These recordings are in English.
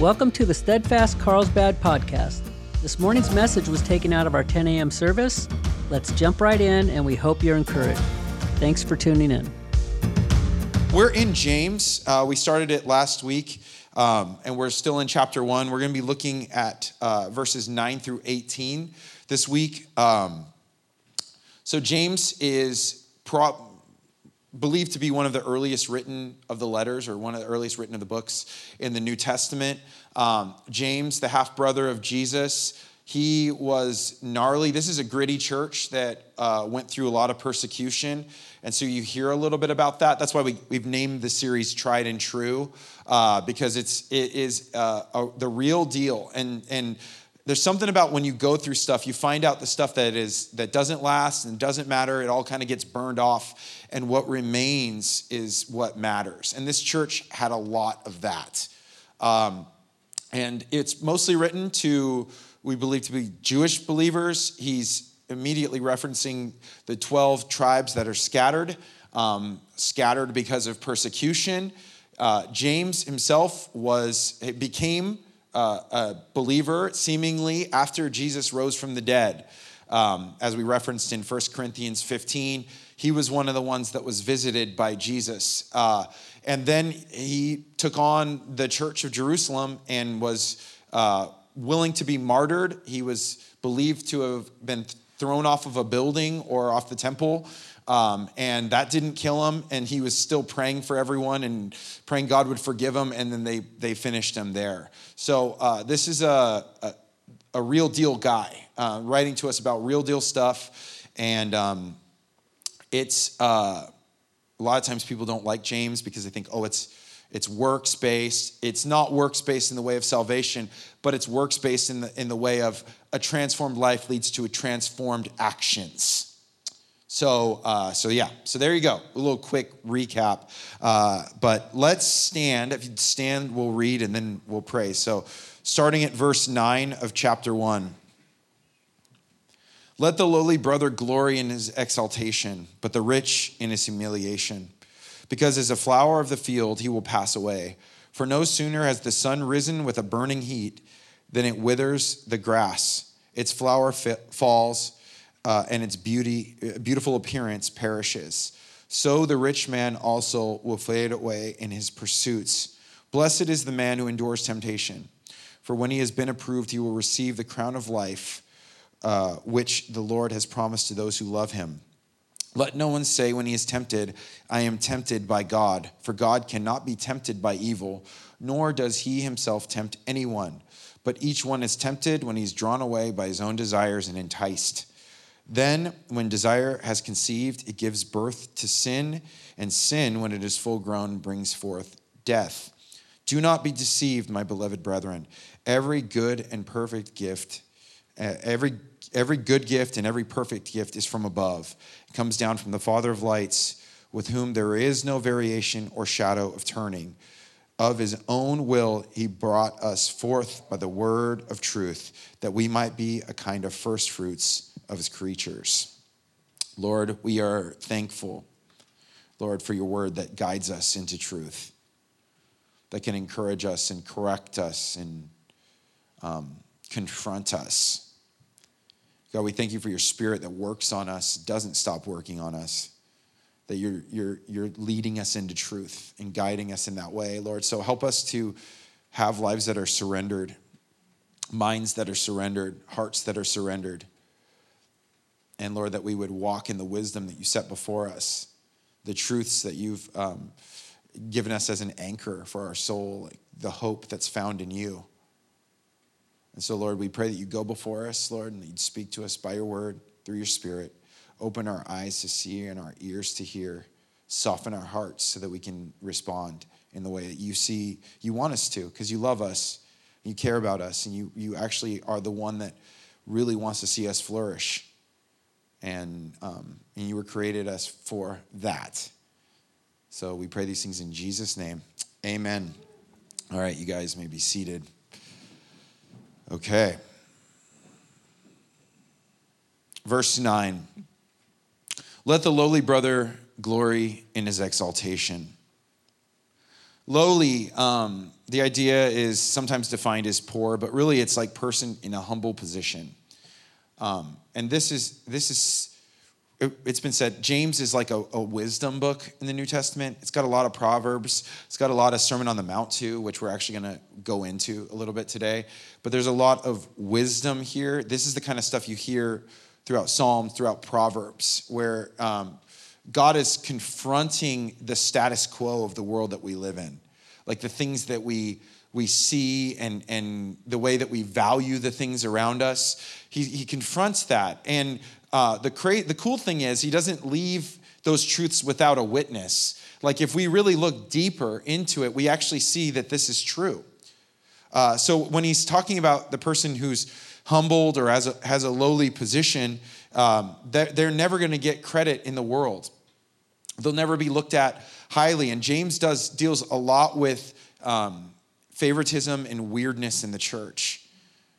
Welcome to the Steadfast Carlsbad podcast. This morning's message was taken out of our 10 a.m. service. Let's jump right in, and we hope you're encouraged. Thanks for tuning in. We're in James. Uh, we started it last week, um, and we're still in chapter one. We're going to be looking at uh, verses 9 through 18 this week. Um, so, James is pro- believed to be one of the earliest written of the letters or one of the earliest written of the books in the New Testament. Um, James, the half brother of Jesus, he was gnarly. This is a gritty church that uh, went through a lot of persecution. And so you hear a little bit about that. That's why we, we've named the series Tried and True, uh, because it's, it is uh, a, the real deal. And, and there's something about when you go through stuff you find out the stuff that is that doesn't last and doesn't matter. It all kind of gets burned off and what remains is what matters. And this church had a lot of that. Um, and it's mostly written to we believe to be jewish believers. He's immediately referencing the 12 tribes that are scattered um, scattered because of persecution. Uh, james himself was became uh, a believer seemingly after Jesus rose from the dead. Um, as we referenced in 1 Corinthians 15, he was one of the ones that was visited by Jesus. Uh, and then he took on the church of Jerusalem and was uh, willing to be martyred. He was believed to have been thrown off of a building or off the temple. Um, and that didn't kill him. And he was still praying for everyone and praying God would forgive him. And then they, they finished him there. So uh, this is a, a, a, real deal guy uh, writing to us about real deal stuff. And um, it's uh, a lot of times people don't like James because they think, oh, it's it's works based. It's not works based in the way of salvation, but it's works based in the in the way of a transformed life leads to a transformed actions. So, uh, so yeah, so there you go. A little quick recap. Uh, but let's stand. If you stand, we'll read and then we'll pray. So, starting at verse 9 of chapter 1. Let the lowly brother glory in his exaltation, but the rich in his humiliation. Because as a flower of the field, he will pass away. For no sooner has the sun risen with a burning heat than it withers the grass, its flower falls uh, and its beauty, beautiful appearance perishes. So the rich man also will fade away in his pursuits. Blessed is the man who endures temptation, for when he has been approved, he will receive the crown of life, uh, which the Lord has promised to those who love him. Let no one say when he is tempted, I am tempted by God, for God cannot be tempted by evil, nor does he himself tempt anyone. But each one is tempted when he's drawn away by his own desires and enticed. Then, when desire has conceived, it gives birth to sin, and sin, when it is full grown, brings forth death. Do not be deceived, my beloved brethren. Every good and perfect gift, every every good gift and every perfect gift is from above. It comes down from the Father of lights, with whom there is no variation or shadow of turning. Of his own will, he brought us forth by the word of truth, that we might be a kind of first fruits of his creatures. Lord, we are thankful, Lord, for your word that guides us into truth, that can encourage us and correct us and um, confront us. God, we thank you for your spirit that works on us, doesn't stop working on us, that you're, you're, you're leading us into truth and guiding us in that way, Lord. So help us to have lives that are surrendered, minds that are surrendered, hearts that are surrendered. And Lord, that we would walk in the wisdom that you set before us, the truths that you've um, given us as an anchor for our soul, like the hope that's found in you. And so, Lord, we pray that you go before us, Lord, and you'd speak to us by your word, through your spirit. Open our eyes to see and our ears to hear. Soften our hearts so that we can respond in the way that you see you want us to, because you love us, you care about us, and you, you actually are the one that really wants to see us flourish and, um, and you were created us for that. So we pray these things in Jesus' name. Amen. All right, you guys may be seated. Okay. Verse 9 Let the lowly brother glory in his exaltation. lowly, um, the idea is sometimes defined as poor, but really it's like person in a humble position. Um, and this is this is it, has been said James is like a, a, wisdom book in the New Testament. It's got a lot of proverbs. It's got a lot of Sermon on the Mount too, which we're actually going to go into a little bit today. But there's a lot of wisdom here. This is the kind of stuff you hear throughout Psalms, throughout Proverbs, where um, God is confronting the status quo of the world that we live in, like the things that we we see and and the way that we value the things around us. He, he confronts that and uh, the, cra- the cool thing is, he doesn't leave those truths without a witness. Like, if we really look deeper into it, we actually see that this is true. Uh, so, when he's talking about the person who's humbled or has a, has a lowly position, um, they're, they're never going to get credit in the world. They'll never be looked at highly. And James does deals a lot with um, favoritism and weirdness in the church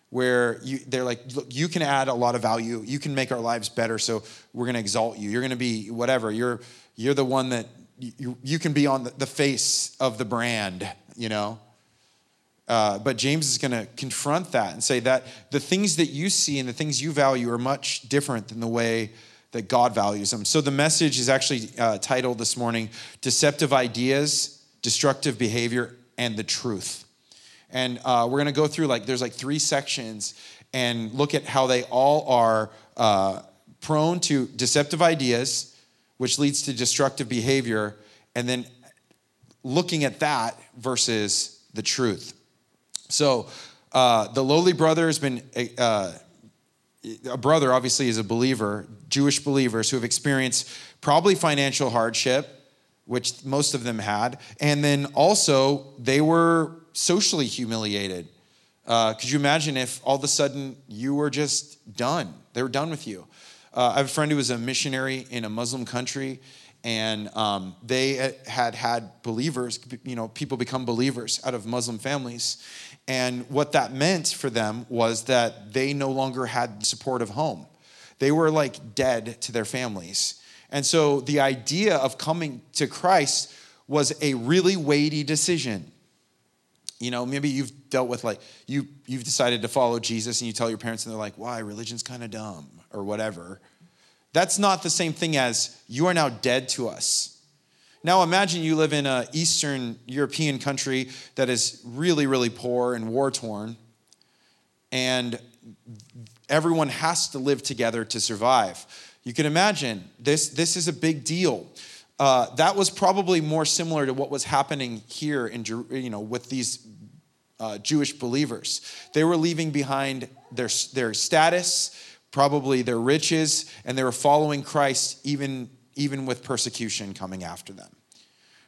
where you, they're like, look, you can add a lot of value. You can make our lives better. So we're going to exalt you. You're going to be whatever. You're, you're the one that you, you can be on the, face of the brand, you know? Uh, but James is going to confront that and say that the things that you see and the things you value are much different than the way that God values them. So the message is actually uh, titled this morning Deceptive Ideas, Destructive Behavior, and the Truth. And uh, we're going to go through like, there's like three sections and look at how they all are uh, prone to deceptive ideas, which leads to destructive behavior, and then looking at that versus the truth. So, uh, the lowly brother has been uh, a brother, obviously, is a believer, Jewish believers who have experienced probably financial hardship, which most of them had, and then also they were socially humiliated. Uh, could you imagine if all of a sudden you were just done? They were done with you. Uh, I have a friend who was a missionary in a Muslim country, and um, they had had believers, you know, people become believers out of Muslim families. And what that meant for them was that they no longer had support of home. They were like dead to their families. And so the idea of coming to Christ was a really weighty decision you know maybe you've dealt with like you you've decided to follow jesus and you tell your parents and they're like why? Religion's kind of dumb or whatever. That's not the same thing as you are now dead to us. Now imagine you live in an eastern european country that is really really poor and war torn and everyone has to live together to survive. You can imagine this this is a big deal uh, that was probably more similar to what was happening here in you know with these uh, Jewish believers. They were leaving behind their their status, probably their riches, and they were following Christ even even with persecution coming after them.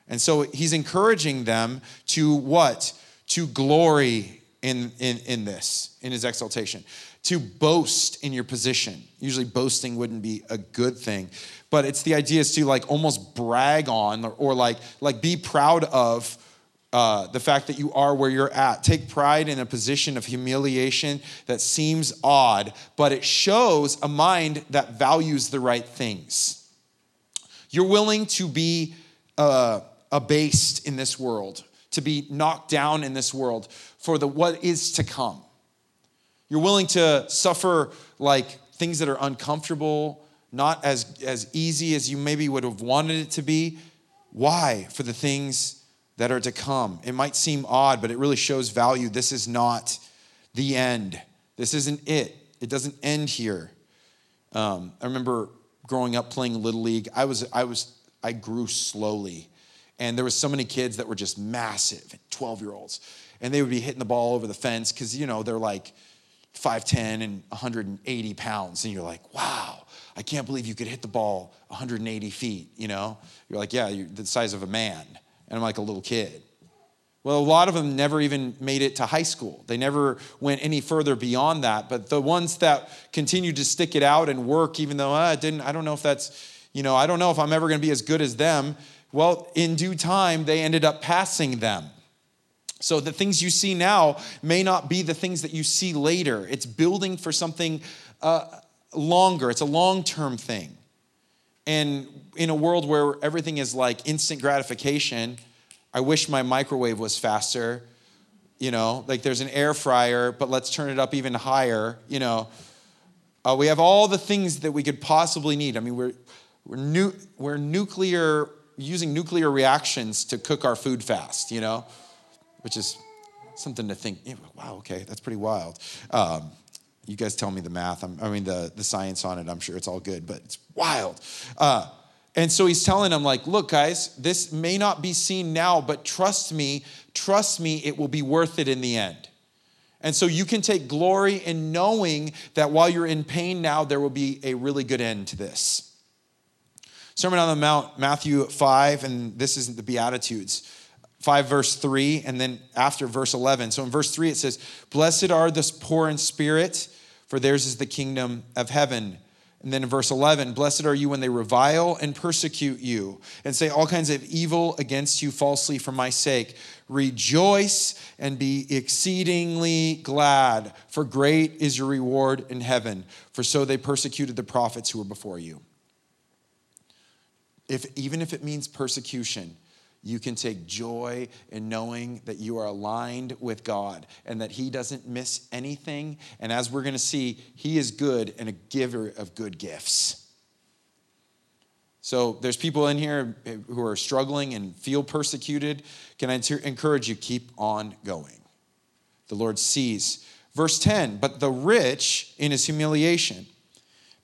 And so he's encouraging them to what? To glory in, in, in this, in his exaltation, to boast in your position. Usually, boasting wouldn't be a good thing, but it's the idea is to like almost brag on or, or like, like be proud of uh, the fact that you are where you're at. Take pride in a position of humiliation that seems odd, but it shows a mind that values the right things. You're willing to be uh, abased in this world, to be knocked down in this world for the what is to come. You're willing to suffer like things that are uncomfortable, not as, as easy as you maybe would have wanted it to be. Why? For the things that are to come. It might seem odd, but it really shows value. This is not the end. This isn't it. It doesn't end here. Um, I remember growing up playing little league. I was I was I grew slowly, and there was so many kids that were just massive, twelve year olds, and they would be hitting the ball over the fence because you know they're like 5'10 and 180 pounds, and you're like, wow. I can't believe you could hit the ball 180 feet, you know? You're like, yeah, you're the size of a man and I'm like a little kid. Well, a lot of them never even made it to high school. They never went any further beyond that. But the ones that continued to stick it out and work, even though ah, I didn't, I don't know if that's, you know, I don't know if I'm ever going to be as good as them. Well, in due time, they ended up passing them. So the things you see now may not be the things that you see later. It's building for something uh, longer, it's a long term thing. And in a world where everything is like instant gratification, I wish my microwave was faster. You know, like there's an air fryer, but let's turn it up even higher. You know, uh, we have all the things that we could possibly need. I mean, we're, we're, nu- we're nuclear, using nuclear reactions to cook our food fast, you know, which is something to think, wow, okay, that's pretty wild. Um, you guys tell me the math, I'm, i mean, the, the science on it, I'm sure it's all good, but it's wild. Uh, and so he's telling them, like, look, guys, this may not be seen now, but trust me, trust me, it will be worth it in the end. And so you can take glory in knowing that while you're in pain now, there will be a really good end to this. Sermon on the Mount, Matthew 5, and this isn't the Beatitudes. 5 verse 3 and then after verse 11 so in verse 3 it says blessed are the poor in spirit for theirs is the kingdom of heaven and then in verse 11, blessed are you when they revile and persecute you and say all kinds of evil against you falsely for my sake. Rejoice and be exceedingly glad, for great is your reward in heaven. For so they persecuted the prophets who were before you. If, even if it means persecution, you can take joy in knowing that you are aligned with God and that He doesn't miss anything. And as we're going to see, He is good and a giver of good gifts. So there's people in here who are struggling and feel persecuted. Can I encourage you, keep on going? The Lord sees. Verse 10 But the rich in his humiliation,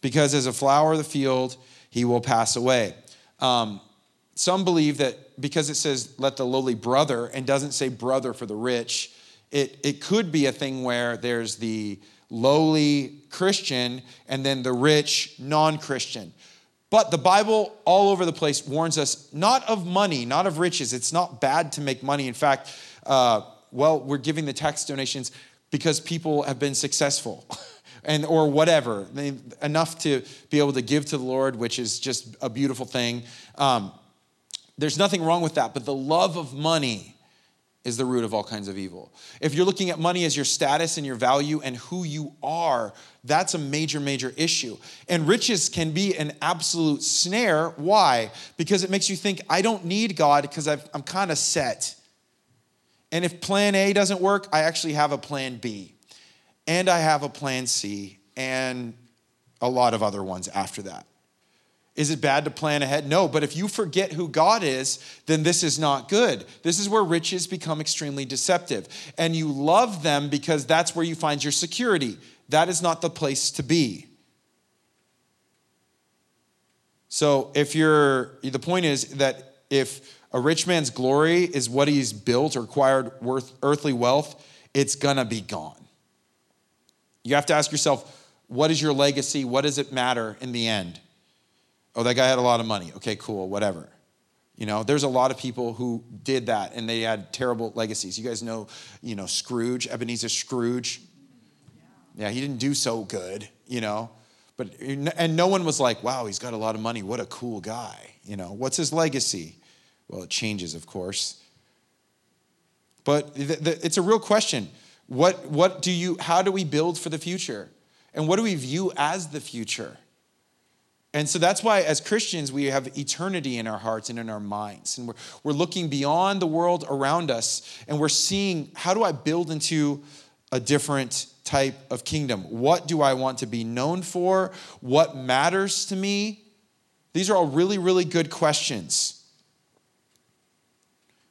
because as a flower of the field, he will pass away. Um, some believe that because it says, let the lowly brother, and doesn't say brother for the rich, it, it could be a thing where there's the lowly Christian and then the rich non Christian. But the Bible, all over the place, warns us not of money, not of riches. It's not bad to make money. In fact, uh, well, we're giving the tax donations because people have been successful. and or whatever enough to be able to give to the lord which is just a beautiful thing um, there's nothing wrong with that, but the love of money is the root of all kinds of evil. If you're looking at money as your status and your value and who you are, that's a major, major issue. And riches can be an absolute snare. Why? Because it makes you think, I don't need God because I'm kind of set. And if plan A doesn't work, I actually have a plan B. And I have a plan C and a lot of other ones after that. Is it bad to plan ahead? No, but if you forget who God is, then this is not good. This is where riches become extremely deceptive. And you love them because that's where you find your security. That is not the place to be. So, if you're, the point is that if a rich man's glory is what he's built or acquired worth earthly wealth, it's gonna be gone. You have to ask yourself, what is your legacy? What does it matter in the end? Oh, that guy had a lot of money. Okay, cool, whatever. You know, there's a lot of people who did that and they had terrible legacies. You guys know, you know, Scrooge, Ebenezer Scrooge. Yeah, he didn't do so good, you know. But and no one was like, "Wow, he's got a lot of money. What a cool guy." You know, what's his legacy? Well, it changes, of course. But the, the, it's a real question. What what do you how do we build for the future? And what do we view as the future? And so that's why, as Christians, we have eternity in our hearts and in our minds. And we're, we're looking beyond the world around us and we're seeing how do I build into a different type of kingdom? What do I want to be known for? What matters to me? These are all really, really good questions.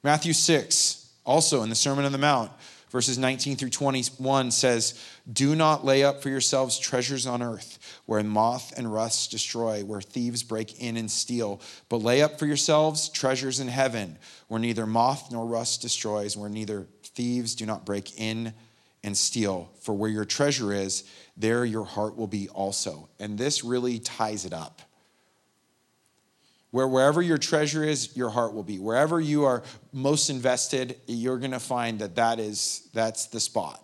Matthew 6, also in the Sermon on the Mount, verses 19 through 21 says, Do not lay up for yourselves treasures on earth, where moth and rust destroy, where thieves break in and steal. But lay up for yourselves treasures in heaven, where neither moth nor rust destroys, where neither thieves do not break in and steal. For where your treasure is, there your heart will be also. And this really ties it up where wherever your treasure is your heart will be. Wherever you are most invested you're going to find that that is that's the spot.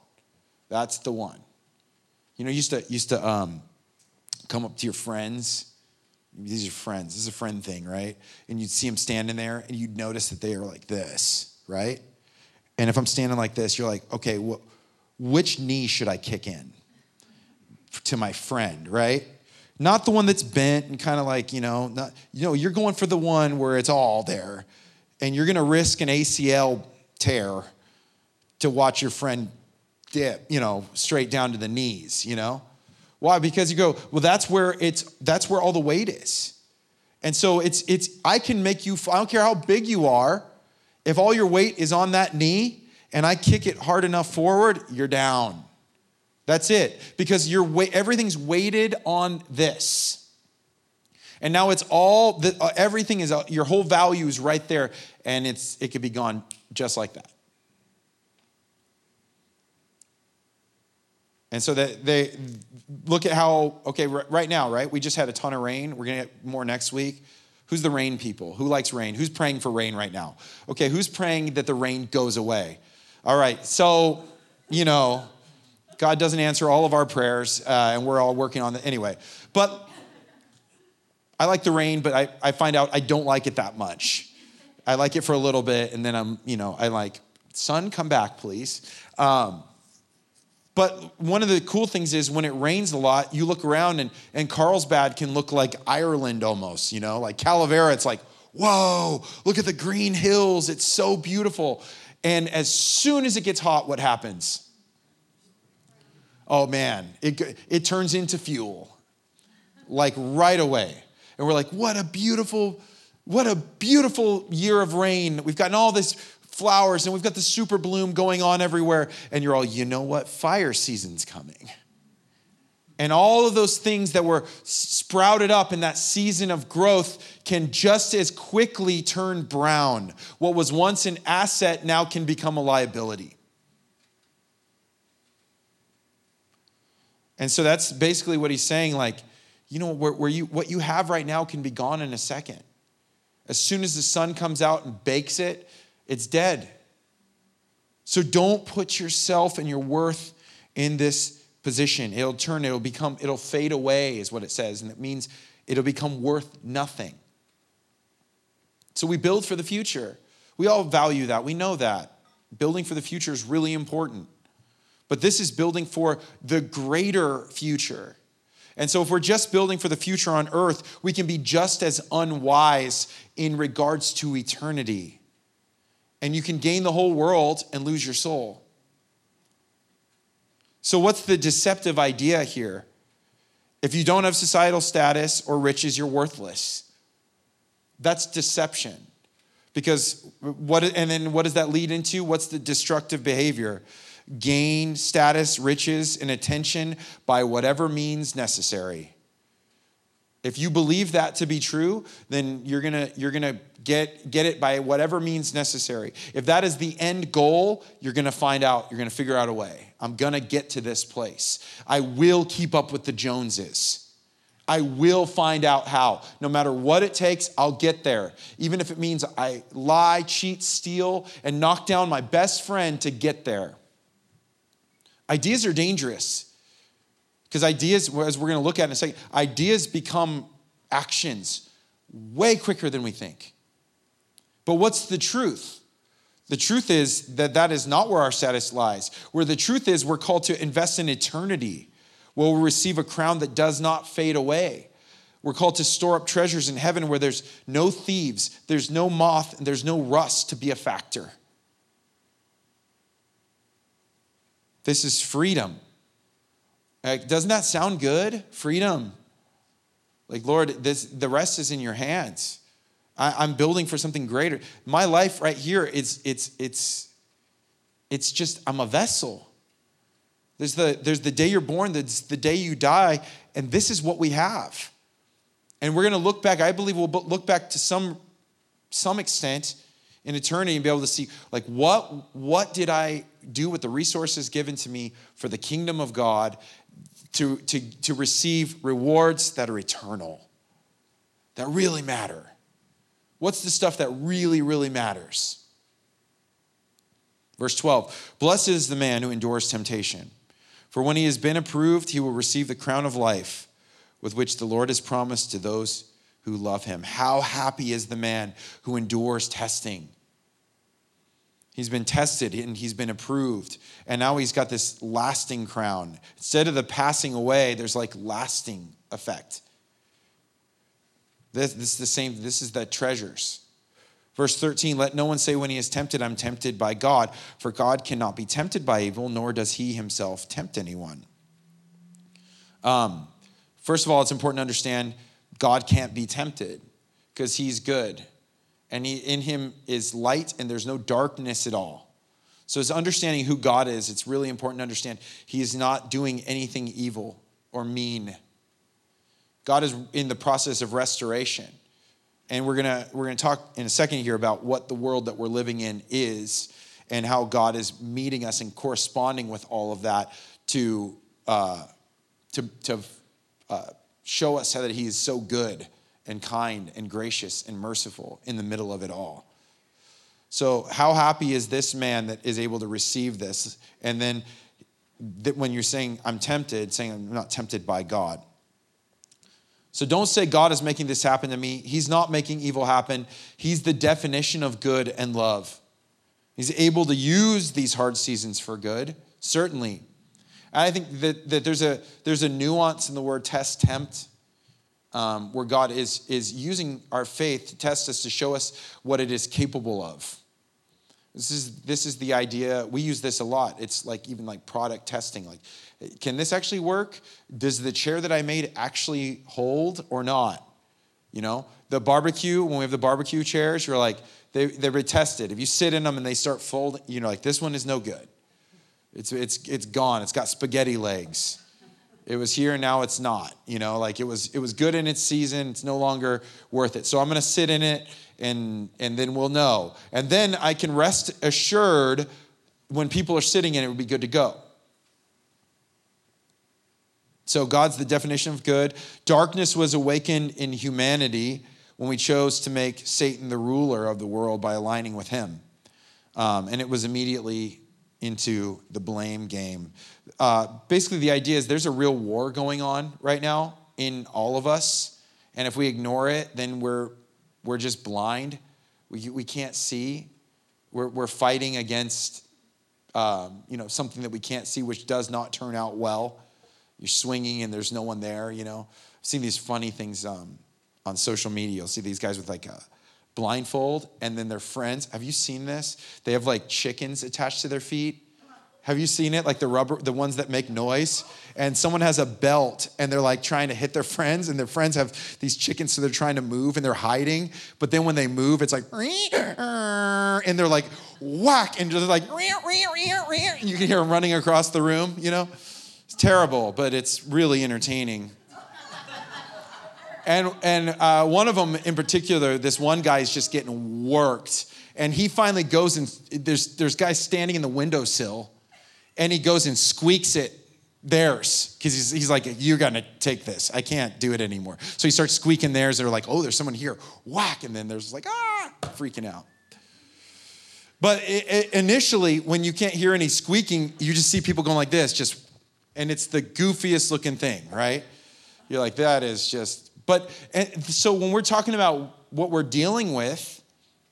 That's the one. You know used to used to um, come up to your friends. These are friends. This is a friend thing right? And you'd see them standing there and you'd notice that they are like this right? And if i'm standing like this you're like okay wh- which knee should i kick in? To my friend right not the one that's bent and kind of like, you know, not, you know, you're going for the one where it's all there. and you're going to risk an ACL tear to watch your friend dip, you know, straight down to the knees, you know? Why? Because you go, well, that's where it's that's where all the weight is. And so it's it's I can make you I don't care how big you are, if all your weight is on that knee and I kick it hard enough forward, you're down. That's it. Because your everything's weighted on this. And now it's all the, uh, everything is uh, your whole value is right there and it's it could be gone just like that. And so that they look at how, okay, right now, right? We just had a ton of rain. We're going to get more next week. Who's the rain people? Who likes rain? Who's praying for rain right now? Okay, who's praying that the rain goes away? All right, so, you know, God doesn't answer all of our prayers, uh, and we're all working on it anyway. But I like the rain, but I, I find out I don't like it that much. I like it for a little bit, and then I'm, you know, I like, sun, come back, please. Um, but one of the cool things is when it rains a lot, you look around and, and Carlsbad can look like Ireland almost, you know, like Calavera, it's like, whoa, look at the green hills. It's so beautiful. And as soon as it gets hot, what happens? Oh man, it, it turns into fuel, like right away. And we're like, what a beautiful, what a beautiful year of rain. We've gotten all this flowers and we've got the super bloom going on everywhere. And you're all, you know what? Fire season's coming. And all of those things that were sprouted up in that season of growth can just as quickly turn brown. What was once an asset now can become a liability. And so that's basically what he's saying like, you know, where, where you, what you have right now can be gone in a second. As soon as the sun comes out and bakes it, it's dead. So don't put yourself and your worth in this position. It'll turn, it'll become, it'll fade away, is what it says. And it means it'll become worth nothing. So we build for the future. We all value that. We know that. Building for the future is really important. But this is building for the greater future. And so, if we're just building for the future on earth, we can be just as unwise in regards to eternity and you can gain the whole world and lose your soul. So, what's the deceptive idea here? If you don't have societal status or riches, you're worthless. That's deception. Because what, and then what does that lead into? What's the destructive behavior? Gain status, riches, and attention by whatever means necessary. If you believe that to be true, then you're gonna, you're gonna get, get it by whatever means necessary. If that is the end goal, you're gonna find out, you're gonna figure out a way. I'm gonna get to this place. I will keep up with the Joneses. I will find out how. No matter what it takes, I'll get there. Even if it means I lie, cheat, steal, and knock down my best friend to get there. Ideas are dangerous. Because ideas, as we're going to look at in a second, ideas become actions way quicker than we think. But what's the truth? The truth is that that is not where our status lies. Where the truth is, we're called to invest in eternity, where we'll receive a crown that does not fade away. We're called to store up treasures in heaven where there's no thieves, there's no moth, and there's no rust to be a factor. This is freedom. Like, doesn't that sound good? Freedom. Like, Lord, this, the rest is in your hands. I, am building for something greater. My life right here, it's, it's, it's, it's just, I'm a vessel. There's the, there's the day you're born, there's the day you die, and this is what we have. And we're going to look back, I believe we'll look back to some, some extent in eternity and be able to see, like, what, what did I do with the resources given to me for the kingdom of God to, to, to receive rewards that are eternal, that really matter. What's the stuff that really, really matters? Verse 12 Blessed is the man who endures temptation, for when he has been approved, he will receive the crown of life with which the Lord has promised to those who love him. How happy is the man who endures testing He's been tested and he's been approved. And now he's got this lasting crown. Instead of the passing away, there's like lasting effect. This, this is the same, this is the treasures. Verse 13, let no one say when he is tempted, I'm tempted by God, for God cannot be tempted by evil, nor does he himself tempt anyone. Um, first of all, it's important to understand God can't be tempted because he's good. And he, in him is light, and there's no darkness at all. So, it's understanding who God is, it's really important to understand he is not doing anything evil or mean. God is in the process of restoration. And we're gonna we're gonna talk in a second here about what the world that we're living in is and how God is meeting us and corresponding with all of that to uh, to to uh, show us how that He is so good and kind and gracious and merciful in the middle of it all. So, how happy is this man that is able to receive this? And then, that when you're saying, I'm tempted, saying, I'm not tempted by God. So don't say God is making this happen to me. He's not making evil happen. He's the definition of good and love. He's able to use these hard seasons for good, certainly. And I think that, that there's, a, there's a nuance in the word test, tempt, um, where God is, is using our faith to test us, to show us what it is capable of. This is, this is the idea, we use this a lot. It's like even like product testing. Like, can this actually work? Does the chair that I made actually hold or not? You know, the barbecue, when we have the barbecue chairs, you're like, they, they're tested. If you sit in them and they start folding, you know, like this one is no good. It's, it's, it's gone. It's got spaghetti legs. It was here, and now it's not. You know, like it was, it was good in its season. It's no longer worth it. So I'm going to sit in it and, and then we'll know. And then I can rest assured when people are sitting in it, it would be good to go. So God's the definition of good. Darkness was awakened in humanity when we chose to make Satan the ruler of the world by aligning with him. Um, and it was immediately into the blame game. Uh, basically, the idea is there's a real war going on right now in all of us. And if we ignore it, then we're we're just blind. We, we can't see. We're, we're fighting against um, you know, something that we can't see, which does not turn out well. You're swinging and there's no one there, you know. I've seen these funny things um, on social media. You'll see these guys with like a blindfold and then their friends. Have you seen this? They have like chickens attached to their feet have you seen it? Like the rubber, the ones that make noise? And someone has a belt and they're like trying to hit their friends, and their friends have these chickens, so they're trying to move and they're hiding. But then when they move, it's like, and they're like, whack, and they're like, you can hear them running across the room, you know? It's terrible, but it's really entertaining. And, and uh, one of them in particular, this one guy is just getting worked. And he finally goes and there's, there's guys standing in the windowsill and he goes and squeaks it theirs because he's, he's like you're gonna take this. I can't do it anymore. So he starts squeaking theirs. They're like oh there's someone here. Whack. And then there's like ah freaking out. But it, it, initially when you can't hear any squeaking you just see people going like this just and it's the goofiest looking thing right? You're like that is just but so when we're talking about what we're dealing with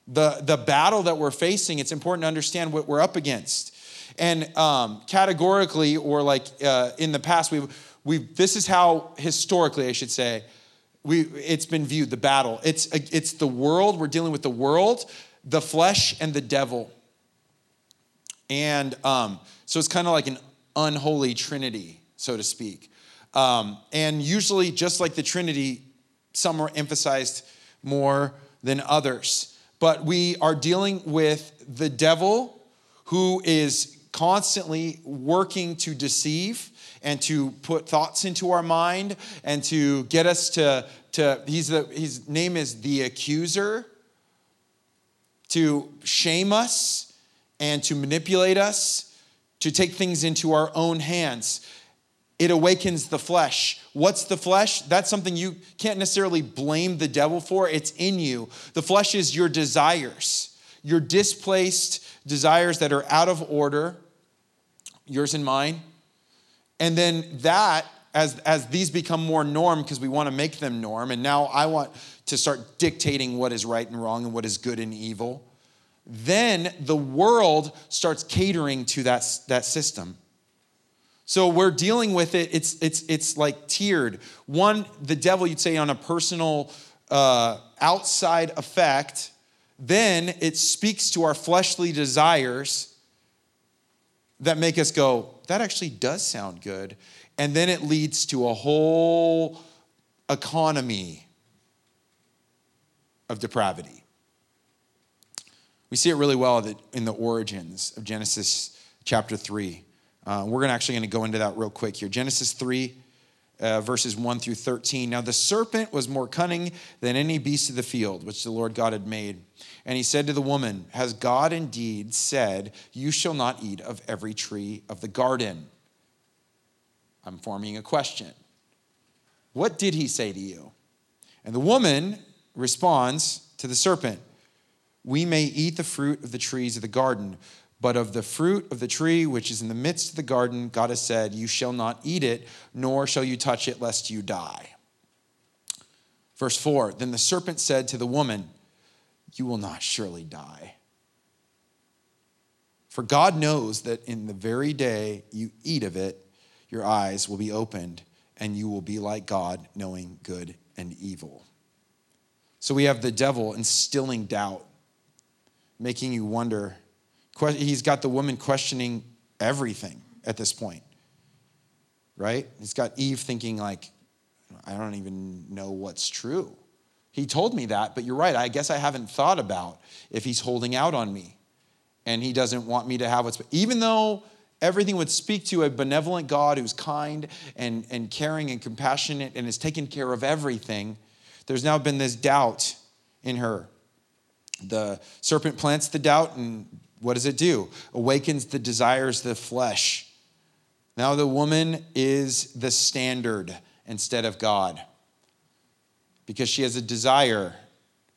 the the battle that we're facing it's important to understand what we're up against and um, categorically, or like uh, in the past, we've, we've, this is how historically, I should say, we, it's been viewed the battle. It's, it's the world, we're dealing with the world, the flesh, and the devil. And um, so it's kind of like an unholy trinity, so to speak. Um, and usually, just like the Trinity, some are emphasized more than others. But we are dealing with the devil who is constantly working to deceive and to put thoughts into our mind and to get us to, to he's the, his name is the accuser, to shame us and to manipulate us, to take things into our own hands. It awakens the flesh. What's the flesh? That's something you can't necessarily blame the devil for. It's in you. The flesh is your desires, your displaced desires that are out of order, yours and mine. And then that, as, as these become more norm, because we want to make them norm, and now I want to start dictating what is right and wrong and what is good and evil, then the world starts catering to that, that system. So we're dealing with it, it's, it's, it's like tiered. One, the devil, you'd say, on a personal uh, outside effect, then it speaks to our fleshly desires that make us go, that actually does sound good. And then it leads to a whole economy of depravity. We see it really well in the origins of Genesis chapter 3. Uh, we're gonna actually going to go into that real quick here. Genesis 3, uh, verses 1 through 13. Now the serpent was more cunning than any beast of the field which the Lord God had made. And he said to the woman, Has God indeed said, You shall not eat of every tree of the garden? I'm forming a question. What did he say to you? And the woman responds to the serpent, We may eat the fruit of the trees of the garden, but of the fruit of the tree which is in the midst of the garden, God has said, You shall not eat it, nor shall you touch it, lest you die. Verse 4 Then the serpent said to the woman, You will not surely die. For God knows that in the very day you eat of it, your eyes will be opened, and you will be like God, knowing good and evil. So we have the devil instilling doubt, making you wonder. He's got the woman questioning everything at this point, right? He's got Eve thinking, like, I don't even know what's true. He told me that, but you're right. I guess I haven't thought about if he's holding out on me and he doesn't want me to have what's, even though everything would speak to a benevolent God who's kind and, and caring and compassionate and has taken care of everything there's now been this doubt in her. The serpent plants the doubt, and what does it do? Awakens the desires of the flesh. Now the woman is the standard instead of God because she has a desire.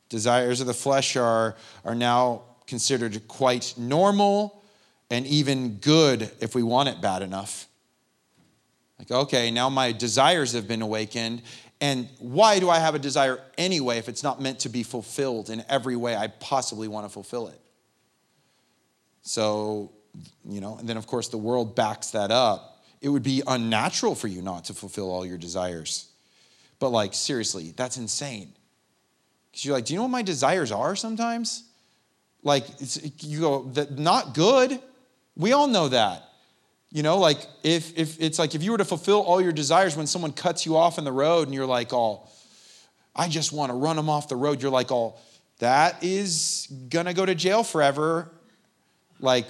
Desires of the flesh are, are now considered quite normal and even good if we want it bad enough. Like, okay, now my desires have been awakened, and why do I have a desire anyway if it's not meant to be fulfilled in every way I possibly want to fulfill it? So, you know, and then of course the world backs that up. It would be unnatural for you not to fulfill all your desires. But, like, seriously, that's insane. Because you're like, do you know what my desires are sometimes? Like, you go, not good. We all know that. You know, like if, if it's like if you were to fulfill all your desires when someone cuts you off in the road and you're like, all, I just want to run them off the road, you're like, all, that is gonna go to jail forever. Like,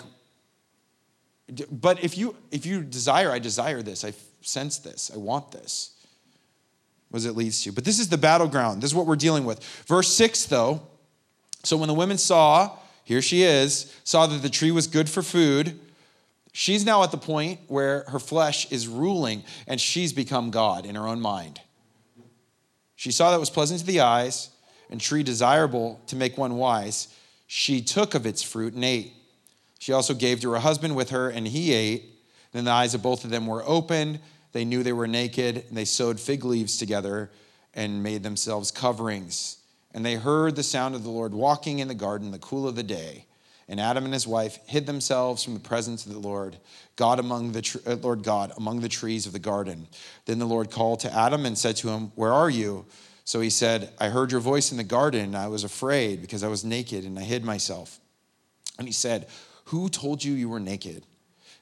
but if you if you desire, I desire this, I sense this, I want this, was it leads to. But this is the battleground. This is what we're dealing with. Verse six, though. So when the women saw, here she is, saw that the tree was good for food She's now at the point where her flesh is ruling and she's become God in her own mind. She saw that was pleasant to the eyes and tree desirable to make one wise. She took of its fruit and ate. She also gave to her husband with her, and he ate. Then the eyes of both of them were opened. They knew they were naked, and they sewed fig leaves together and made themselves coverings. And they heard the sound of the Lord walking in the garden in the cool of the day. And Adam and his wife hid themselves from the presence of the Lord, God among the uh, Lord God among the trees of the garden. Then the Lord called to Adam and said to him, "Where are you?" So he said, "I heard your voice in the garden, and I was afraid because I was naked and I hid myself." And he said, "Who told you you were naked?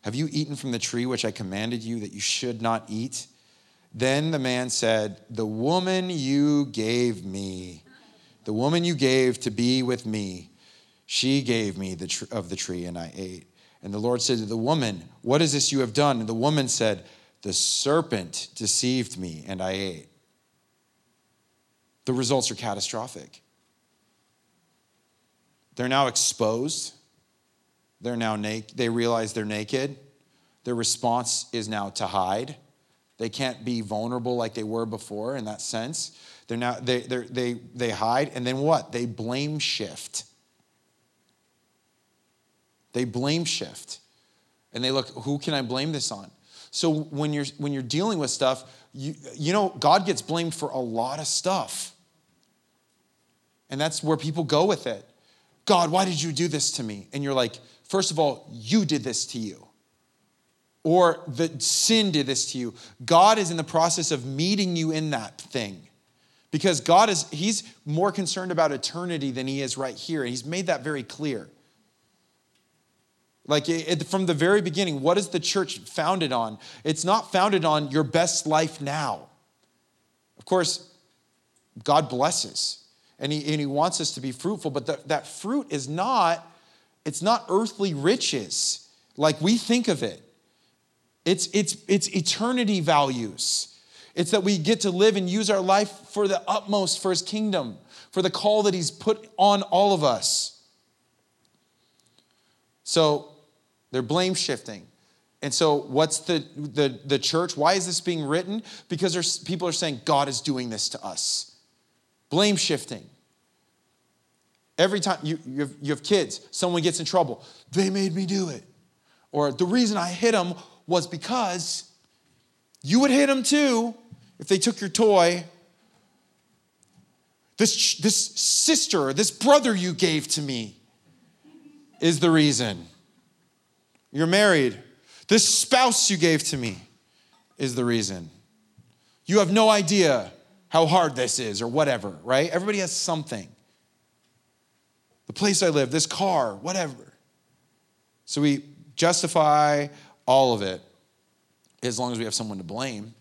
Have you eaten from the tree which I commanded you that you should not eat?" Then the man said, "The woman you gave me, the woman you gave to be with me." She gave me the tr- of the tree, and I ate. And the Lord said to the woman, What is this you have done? And the woman said, The serpent deceived me, and I ate. The results are catastrophic. They're now exposed. They're now naked. They realize they're naked. Their response is now to hide. They can't be vulnerable like they were before in that sense. They're now they they they hide, and then what? They blame shift. They blame shift. And they look, who can I blame this on? So when you're when you're dealing with stuff, you, you know, God gets blamed for a lot of stuff. And that's where people go with it. God, why did you do this to me? And you're like, first of all, you did this to you. Or the sin did this to you. God is in the process of meeting you in that thing Because God is, He's more concerned about eternity than He is right here. And He's made that very clear. Like it, from the very beginning, what is the church founded on? It's not founded on your best life now. Of course, God blesses and he, and he wants us to be fruitful, but the, that fruit is not, it's not earthly riches like we think of it. It's, it's, it's eternity values. It's that we get to live and use our life for the utmost for his kingdom, for the call that he's put on all of us. So they're blame shifting. And so, what's the, the, the church? Why is this being written? Because people are saying, God is doing this to us. Blame shifting. Every time you, you, have, you have kids, someone gets in trouble, they made me do it. Or the reason I hit them was because you would hit them too if they took your toy. This, this sister, this brother you gave to me is the reason. You're married. This spouse you gave to me is the reason. You have no idea how hard this is or whatever, right? Everybody has something. The place I live, this car, whatever. So we justify all of it as long as we have someone to blame.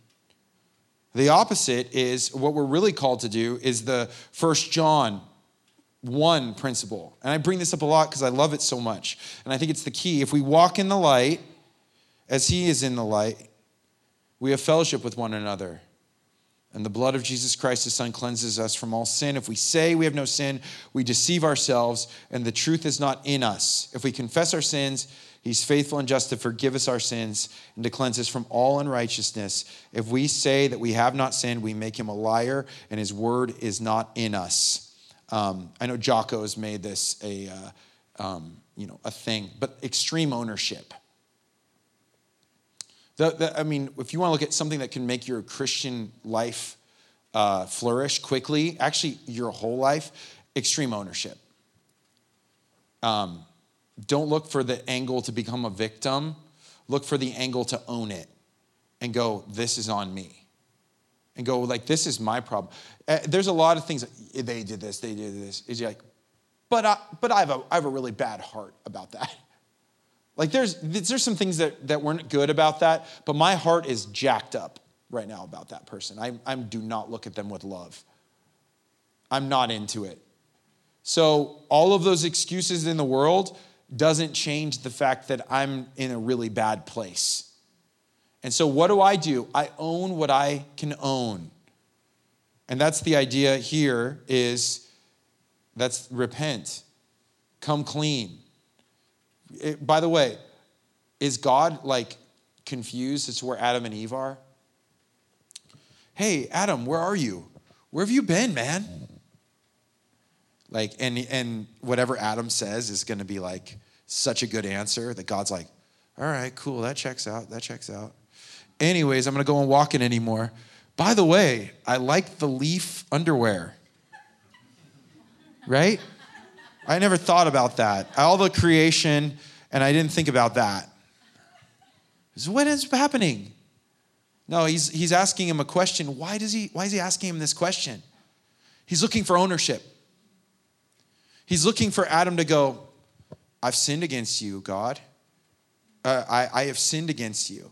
The opposite is what we're really called to do is the first John one principle. And I bring this up a lot because I love it so much. And I think it's the key. If we walk in the light as he is in the light, we have fellowship with one another. And the blood of Jesus Christ, his son, cleanses us from all sin. If we say we have no sin, we deceive ourselves, and the truth is not in us. If we confess our sins, he's faithful and just to forgive us our sins and to cleanse us from all unrighteousness. If we say that we have not sinned, we make him a liar, and his word is not in us. Um, I know Jocko has made this a, uh, um, you know, a thing, but extreme ownership. I mean, if you want to look at something that can make your Christian life uh, flourish quickly, actually your whole life, extreme ownership. Um, don't look for the angle to become a victim. Look for the angle to own it and go, this is on me and go like, this is my problem. Uh, there's a lot of things, they did this, they did this. Is like, but, I, but I, have a, I have a really bad heart about that. Like there's, there's some things that, that weren't good about that, but my heart is jacked up right now about that person. I, I do not look at them with love. I'm not into it. So all of those excuses in the world doesn't change the fact that I'm in a really bad place. And so, what do I do? I own what I can own. And that's the idea here is that's repent, come clean. It, by the way, is God like confused as to where Adam and Eve are? Hey, Adam, where are you? Where have you been, man? Like, and, and whatever Adam says is going to be like such a good answer that God's like, all right, cool, that checks out, that checks out. Anyways, I'm gonna go and walk in anymore. By the way, I like the leaf underwear. Right? I never thought about that. All the creation, and I didn't think about that. So what is happening? No, he's, he's asking him a question. Why, does he, why is he asking him this question? He's looking for ownership. He's looking for Adam to go, I've sinned against you, God. Uh, I, I have sinned against you.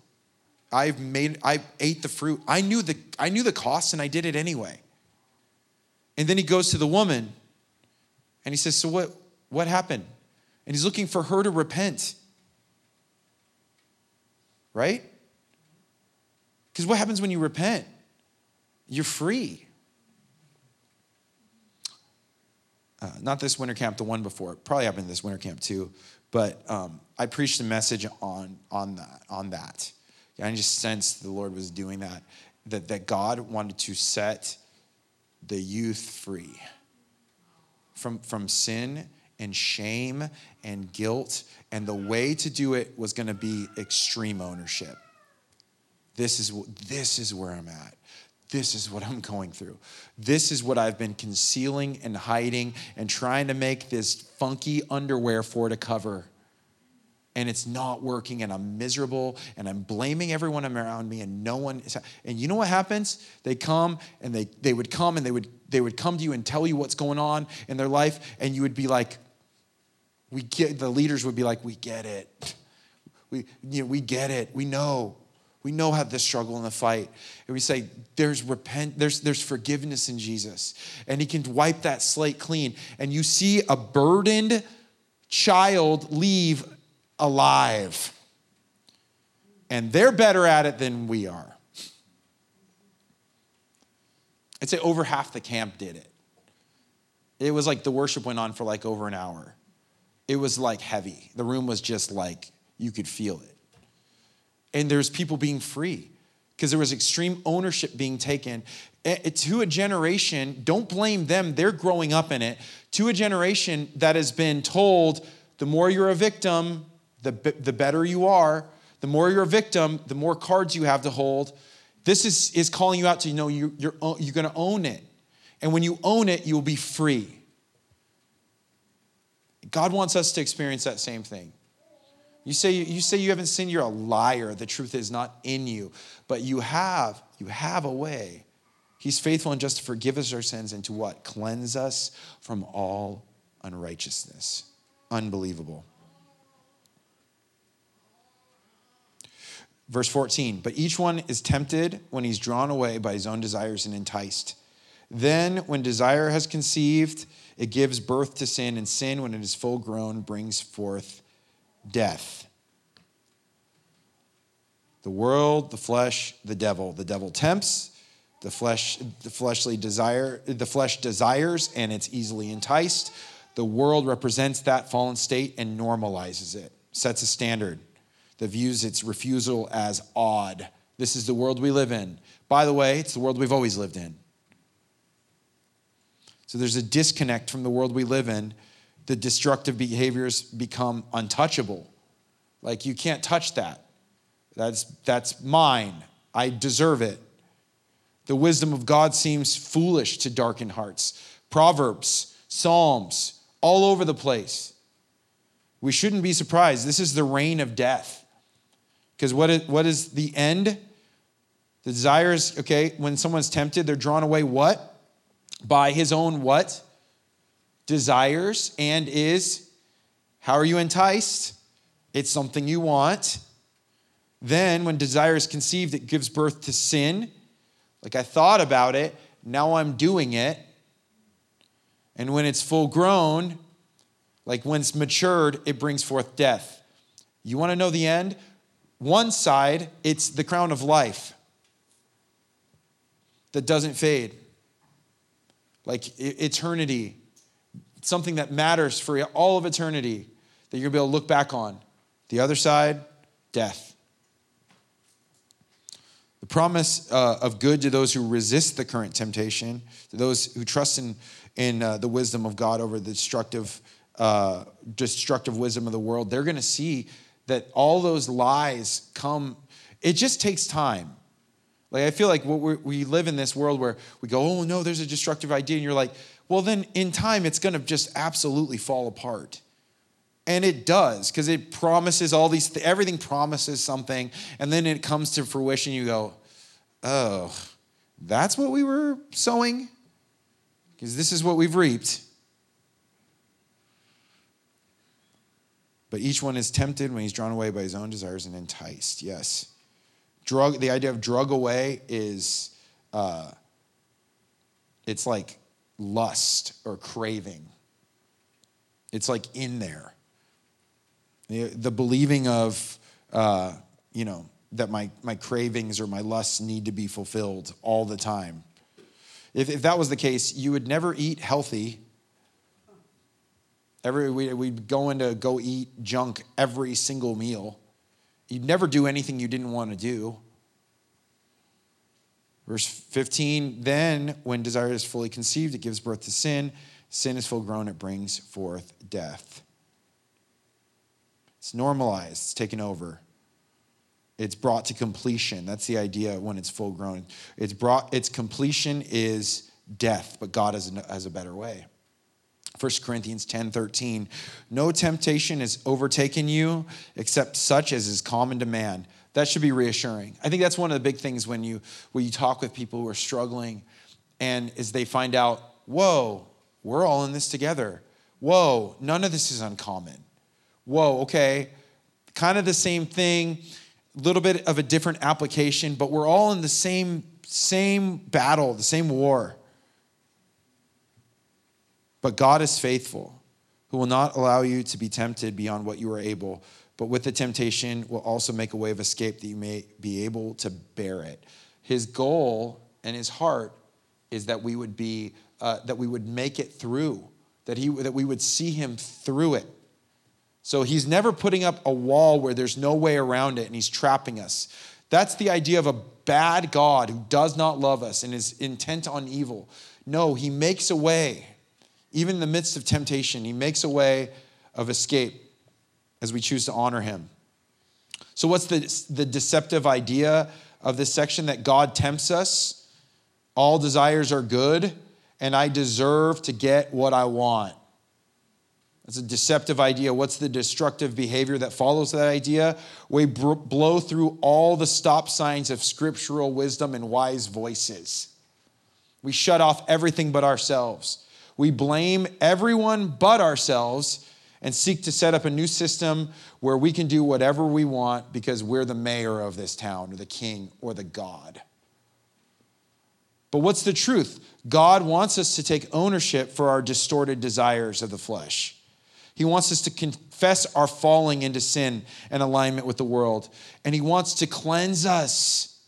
I've made I ate the fruit. I knew the I knew the cost and I did it anyway. And then he goes to the woman and he says, "So what what happened?" And he's looking for her to repent. Right? Cuz what happens when you repent? You're free. Uh, not this winter camp, the one before. Probably happened this winter camp too. But um, I preached a message on, on that. On that. I just sensed the Lord was doing that, that, that God wanted to set the youth free from, from sin and shame and guilt. And the way to do it was going to be extreme ownership. This is, this is where I'm at. This is what I'm going through. This is what I've been concealing and hiding and trying to make this funky underwear for to cover. and it's not working and I'm miserable and I'm blaming everyone around me and no one is, and you know what happens? They come and they they would come and they would they would come to you and tell you what's going on in their life and you would be like we get the leaders would be like we get it. We you know, we get it. We know. We know how the struggle and the fight. And we say, there's repent, there's, there's forgiveness in Jesus. And he can wipe that slate clean. And you see a burdened child leave alive. And they're better at it than we are. I'd say over half the camp did it. It was like the worship went on for like over an hour. It was like heavy. The room was just like, you could feel it. And there's people being free because there was extreme ownership being taken to a generation. Don't blame them, they're growing up in it. To a generation that has been told the more you're a victim, the, the better you are. The more you're a victim, the more cards you have to hold. This is, is calling you out to you know you, you're, uh, you're going to own it. And when you own it, you'll be free. God wants us to experience that same thing. You say, you say you haven't sinned, you're a liar. The truth is not in you. But you have, you have a way. He's faithful and just to forgive us our sins and to what? Cleanse us from all unrighteousness. Unbelievable. Verse 14, but each one is tempted when he's drawn away by his own desires and enticed. Then, when desire has conceived, it gives birth to sin, and sin, when it is full grown, brings forth death. The world, the flesh, the devil. The devil tempts, the flesh, the fleshly desire, the flesh desires, and it's easily enticed. The world represents that fallen state and normalizes it, sets a standard that views its refusal as odd. This is the world we live in. By the way, it's the world we've always lived in. So there's a disconnect from the world we live in. The destructive behaviors become untouchable. Like you can't touch that. That's, that's mine. I deserve it. The wisdom of God seems foolish to darken hearts. Proverbs, Psalms, all over the place. We shouldn't be surprised. This is the reign of death. Because what is, what is the end? The desires, okay, when someone's tempted, they're drawn away what? By his own what? Desires and is. How are you enticed? It's something you want. Then, when desire is conceived, it gives birth to sin. Like I thought about it, now I'm doing it. And when it's full grown, like when it's matured, it brings forth death. You want to know the end? One side, it's the crown of life that doesn't fade, like eternity, something that matters for all of eternity that you're going to be able to look back on. The other side, death. The promise uh, of good to those who resist the current temptation, to those who trust in, in uh, the wisdom of God over the destructive, uh, destructive wisdom of the world, they're going to see that all those lies come, it just takes time. Like, I feel like we live in this world where we go, oh no, there's a destructive idea. And you're like, well, then in time, it's going to just absolutely fall apart. And it does, because it promises all these, everything promises something. And then it comes to fruition, you go, oh, that's what we were sowing? Because this is what we've reaped. But each one is tempted when he's drawn away by his own desires and enticed. Yes. Drug, the idea of drug away is uh, it's like lust or craving. It's like in there. The, the believing of, uh, you know, that my, my cravings or my lusts need to be fulfilled all the time. If, if that was the case, you would never eat healthy Every, we, we'd go into go eat junk every single meal. You'd never do anything you didn't want to do. Verse 15, then when desire is fully conceived, it gives birth to sin. Sin is full grown, it brings forth death. It's normalized, it's taken over. It's brought to completion. That's the idea when it's full grown. It's brought, its completion is death, but God has a, has a better way. 1 Corinthians 10 13. No temptation has overtaken you except such as is common to man. That should be reassuring. I think that's one of the big things when you when you talk with people who are struggling and as they find out, whoa, we're all in this together. Whoa, none of this is uncommon. Whoa, okay, kind of the same thing, a little bit of a different application, but we're all in the same same battle, the same war. But God is faithful, who will not allow you to be tempted beyond what you are able, but with the temptation will also make a way of escape that you may be able to bear it. His goal and his heart is that we would be uh, that we would make it through, that he that we would see him through it. So he's never putting up a wall where there's no way around it and he's trapping us. That's the idea of a bad God who does not love us and is intent on evil. No, he makes a way even in the midst of temptation, he makes a way of escape as we choose to honor him. So, what's the, the deceptive idea of this section? That God tempts us, all desires are good, and I deserve to get what I want. That's a deceptive idea. What's the destructive behavior that follows that idea? We blow through all the stop signs of scriptural wisdom and wise voices. We shut off everything but ourselves. We blame everyone but ourselves and seek to set up a new system where we can do whatever we want because we're the mayor of this town or the king or the God. But what's the truth? God wants us to take ownership for our distorted desires of the flesh. He wants us to confess our falling into sin and alignment with the world. And He wants to cleanse us.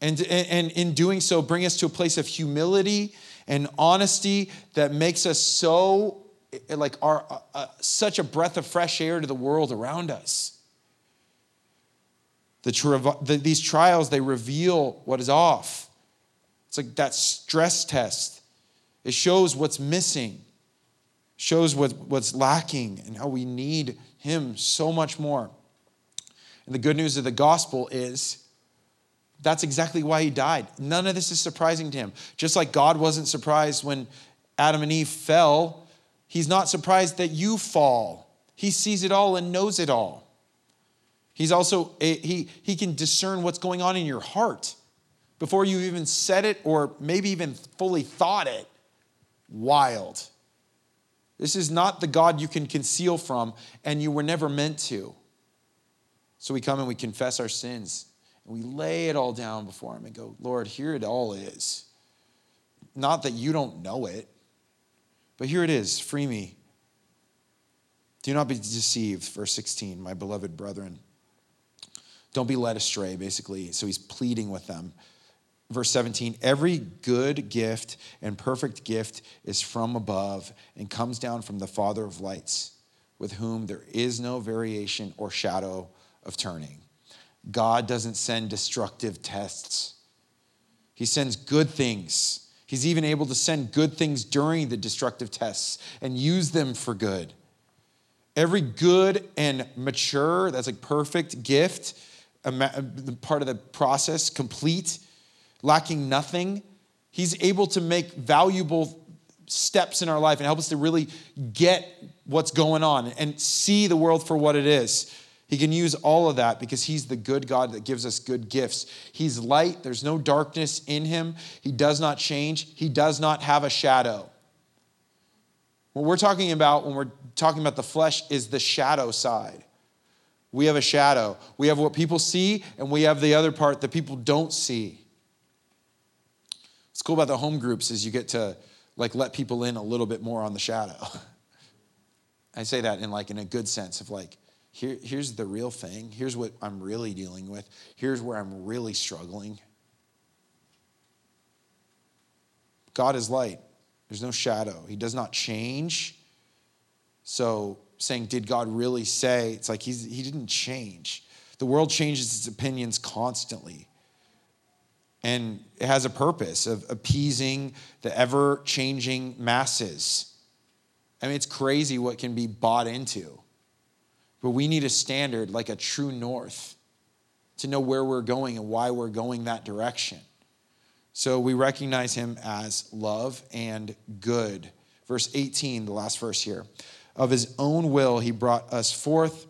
And, and in doing so, bring us to a place of humility and honesty that makes us so like our uh, uh, such a breath of fresh air to the world around us. The, the, these trials they reveal what is off. It's like that stress test. It shows what's missing, shows what, what's lacking, and how we need Him so much more. And the good news of the gospel is that's exactly why he died. None of this is surprising to him. Just like God wasn't surprised when Adam and Eve fell, he's not surprised that you fall. He sees it all and knows it all. He's also, he, he can discern what's going on in your heart before you even said it or maybe even fully thought it. Wild. This is not the God you can conceal from, and you were never meant to. So we come and we confess our sins and we lay it all down before Him and go, Lord, here it all is. Not that you don't know it, but here it is. Free me. Do not be deceived, verse 16, my beloved brethren. Don't be led astray, basically. So he's pleading with them. Verse 17 Every good gift and perfect gift is from above and comes down from the Father of lights, with whom there is no variation or shadow of turning. God doesn't send destructive tests, He sends good things. He's even able to send good things during the destructive tests and use them for good. Every good and mature, that's like perfect gift, part of the process, complete, lacking nothing. He's able to make valuable steps in our life and help us to really get what's going on and see the world for what it is. He can use all of that because He's the good God that gives us good gifts. He's light, there's no darkness in Him. He does not change, He does not have a shadow. What we're talking about when we're talking about the flesh is the shadow side. We have a shadow. We have what people see, and we have the other part that people don't see. What's cool about the home groups is you get to like let people in a little bit more on the shadow. I say that in like in a good sense of like, here, here's the real thing. Here's what I'm really dealing with. Here's where I'm really struggling. God is light, there's no shadow. He does not change. So, saying, Did God really say? It's like he's, he didn't change. The world changes its opinions constantly. And it has a purpose of appeasing the ever changing masses. I mean, it's crazy what can be bought into. But we need a standard like a true north to know where we're going and why we're going that direction. So we recognize him as love and good. verse 18, the last verse here. Of his own will, he brought us forth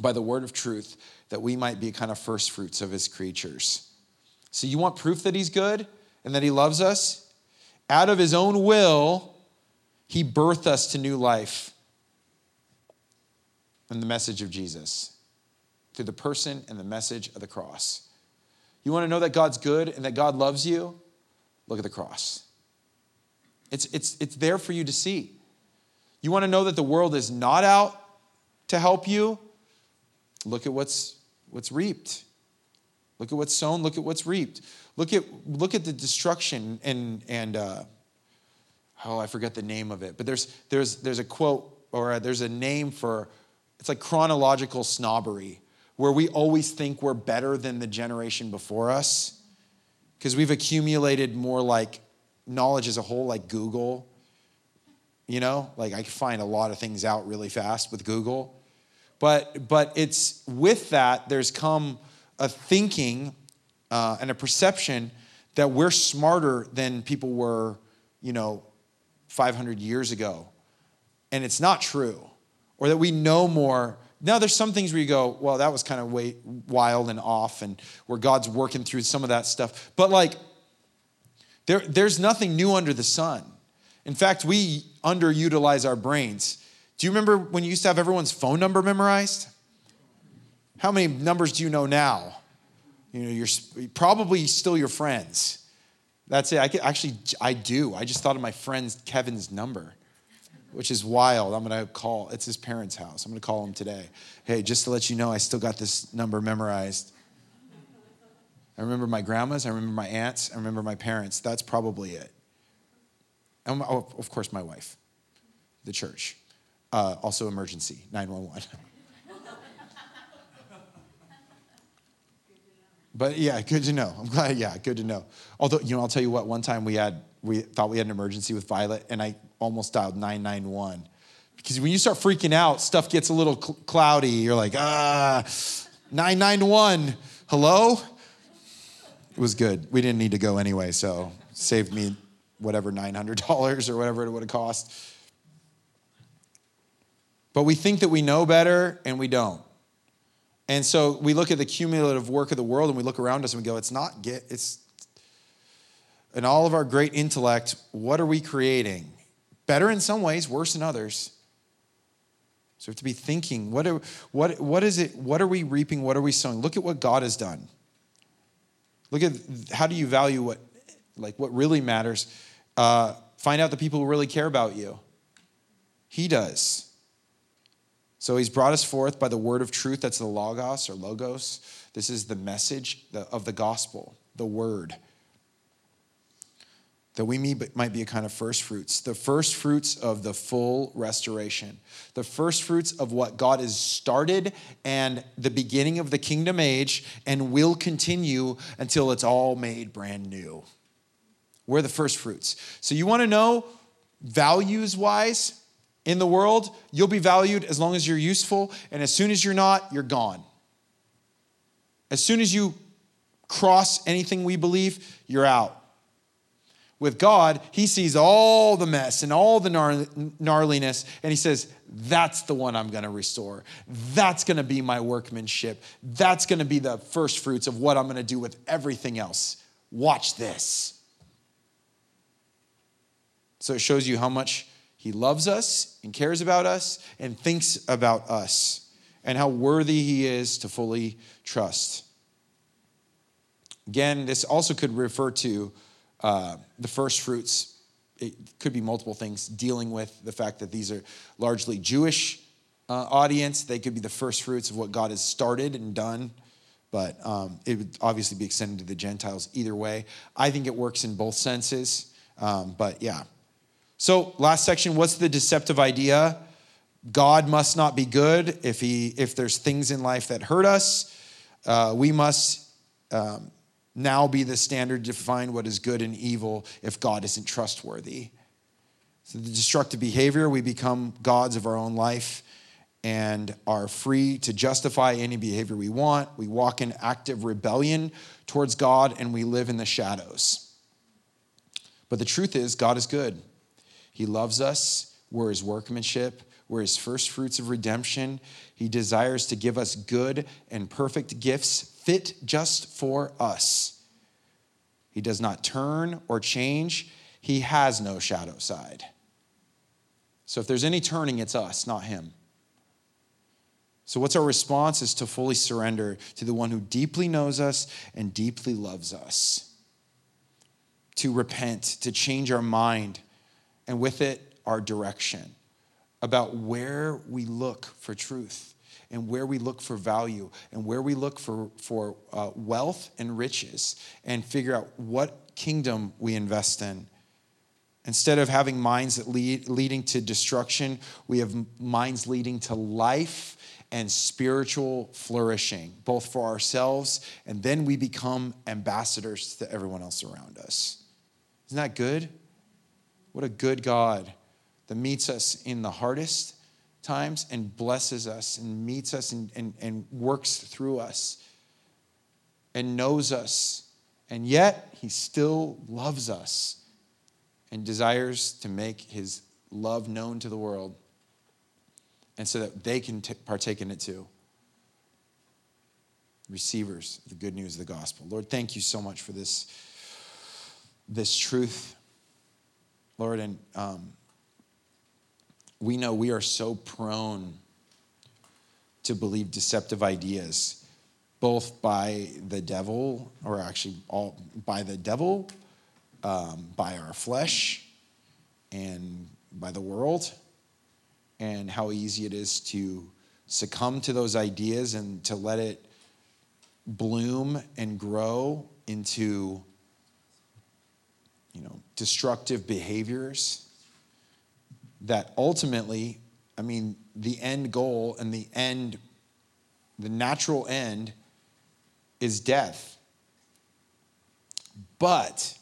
by the word of truth that we might be kind of first fruits of his creatures. So, you want proof that he's good and that he loves us? Out of his own will, he birthed us to new life in the message of Jesus through the person and the message of the cross. You want to know that God's good and that God loves you? Look at the cross. It's, it's, it's there for you to see. You want to know that the world is not out to help you? Look at what's, what's reaped. Look at what's sown. Look at what's reaped. Look at, look at the destruction and, and uh, oh, I forget the name of it, but there's, there's, there's a quote or a, there's a name for it's like chronological snobbery, where we always think we're better than the generation before us because we've accumulated more like knowledge as a whole, like Google. You know, like I can find a lot of things out really fast with Google. But, but it's with that, there's come a thinking uh, and a perception that we're smarter than people were, you know, 500 years ago. And it's not true. Or that we know more. Now, there's some things where you go, well, that was kind of way, wild and off, and where God's working through some of that stuff. But like, there, there's nothing new under the sun. In fact, we underutilize our brains. Do you remember when you used to have everyone's phone number memorized? How many numbers do you know now? You know, you're probably still your friends. That's it. I can, actually, I do. I just thought of my friend Kevin's number, which is wild. I'm going to call. It's his parents' house. I'm going to call him today. Hey, just to let you know, I still got this number memorized. I remember my grandma's. I remember my aunts. I remember my parents. That's probably it. And oh, of course, my wife, the church. Uh, also, emergency 911. But yeah, good to know. I'm glad. Yeah, good to know. Although, you know, I'll tell you what. One time we had we thought we had an emergency with Violet, and I almost dialed 991 because when you start freaking out, stuff gets a little cl- cloudy. You're like, ah, 991. Hello. It was good. We didn't need to go anyway, so saved me whatever $900 or whatever it would have cost. But we think that we know better, and we don't. And so we look at the cumulative work of the world and we look around us and we go, it's not get, it's in all of our great intellect, what are we creating? Better in some ways, worse in others. So we have to be thinking, what, are, what, what is it, what are we reaping, what are we sowing? Look at what God has done. Look at how do you value what like what really matters. Uh, find out the people who really care about you. He does. So he's brought us forth by the word of truth, that's the Logos or Logos. This is the message of the gospel, the word. That we might be a kind of first fruits, the first fruits of the full restoration, the first fruits of what God has started and the beginning of the kingdom age and will continue until it's all made brand new. We're the first fruits. So you want to know values wise, in the world, you'll be valued as long as you're useful, and as soon as you're not, you're gone. As soon as you cross anything we believe, you're out. With God, He sees all the mess and all the gnarliness, and He says, That's the one I'm gonna restore. That's gonna be my workmanship. That's gonna be the first fruits of what I'm gonna do with everything else. Watch this. So it shows you how much he loves us and cares about us and thinks about us and how worthy He is to fully trust. Again, this also could refer to uh, the first fruits. It could be multiple things dealing with the fact that these are largely Jewish uh, audience. They could be the first fruits of what God has started and done, but um, it would obviously be extended to the Gentiles either way. I think it works in both senses, um, but yeah. So, last section, what's the deceptive idea? God must not be good if he if there's things in life that hurt us. Uh, we must um, now be the standard to define what is good and evil if God isn't trustworthy. So the destructive behavior, we become gods of our own life and are free to justify any behavior we want. We walk in active rebellion towards God and we live in the shadows. But the truth is, God is good. He loves us. We're his workmanship. We're his first fruits of redemption. He desires to give us good and perfect gifts fit just for us. He does not turn or change. He has no shadow side. So if there's any turning, it's us, not him. So, what's our response is to fully surrender to the one who deeply knows us and deeply loves us. To repent, to change our mind, and with it, our direction about where we look for truth and where we look for value and where we look for, for uh, wealth and riches and figure out what kingdom we invest in. Instead of having minds that lead leading to destruction, we have minds leading to life and spiritual flourishing, both for ourselves and then we become ambassadors to everyone else around us. Isn't that good? What a good God that meets us in the hardest times and blesses us and meets us and, and, and works through us and knows us. And yet, he still loves us and desires to make his love known to the world and so that they can t- partake in it too. Receivers of the good news of the gospel. Lord, thank you so much for this, this truth, Lord. And um, we know we are so prone to believe deceptive ideas, both by the devil, or actually all by the devil, um, by our flesh, and by the world and how easy it is to succumb to those ideas and to let it bloom and grow into you know destructive behaviors that ultimately i mean the end goal and the end the natural end is death. But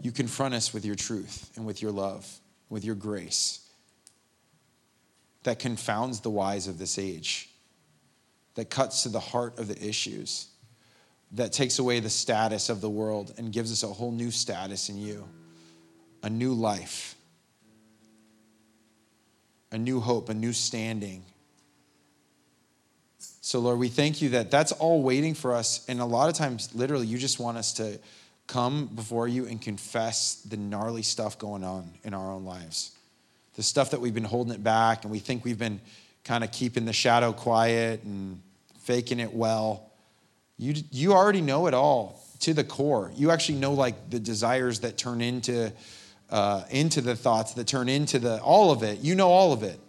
you confront us with your truth and with your love with your grace that confounds the wise of this age, that cuts to the heart of the issues, that takes away the status of the world and gives us a whole new status in you, a new life, a new hope, a new standing. So, Lord, we thank you that that's all waiting for us. And a lot of times, literally, you just want us to come before you and confess the gnarly stuff going on in our own lives the stuff that we've been holding it back and we think we've been kind of keeping the shadow quiet and faking it well. You, you already know it all to the core. You actually know like the desires that turn into uh, into the thoughts that turn into the all of it. You know all of it.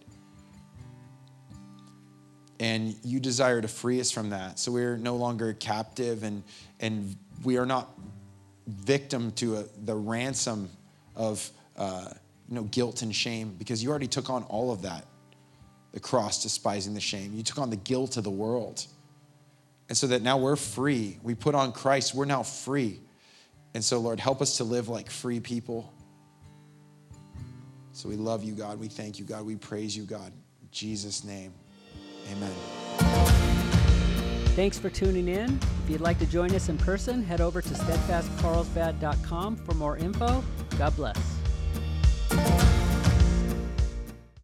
And you desire to free us from that. So we're no longer captive and and we are not victim to a, the ransom of uh, you know, guilt and shame because you already took on all of that the cross, despising the shame. You took on the guilt of the world. And so that now we're free. We put on Christ, we're now free. And so, Lord, help us to live like free people. So we love you, God. We thank you, God. We praise you, God. In Jesus' name, amen. Thanks for tuning in. If you'd like to join us in person, head over to steadfastcarlsbad.com for more info. God bless.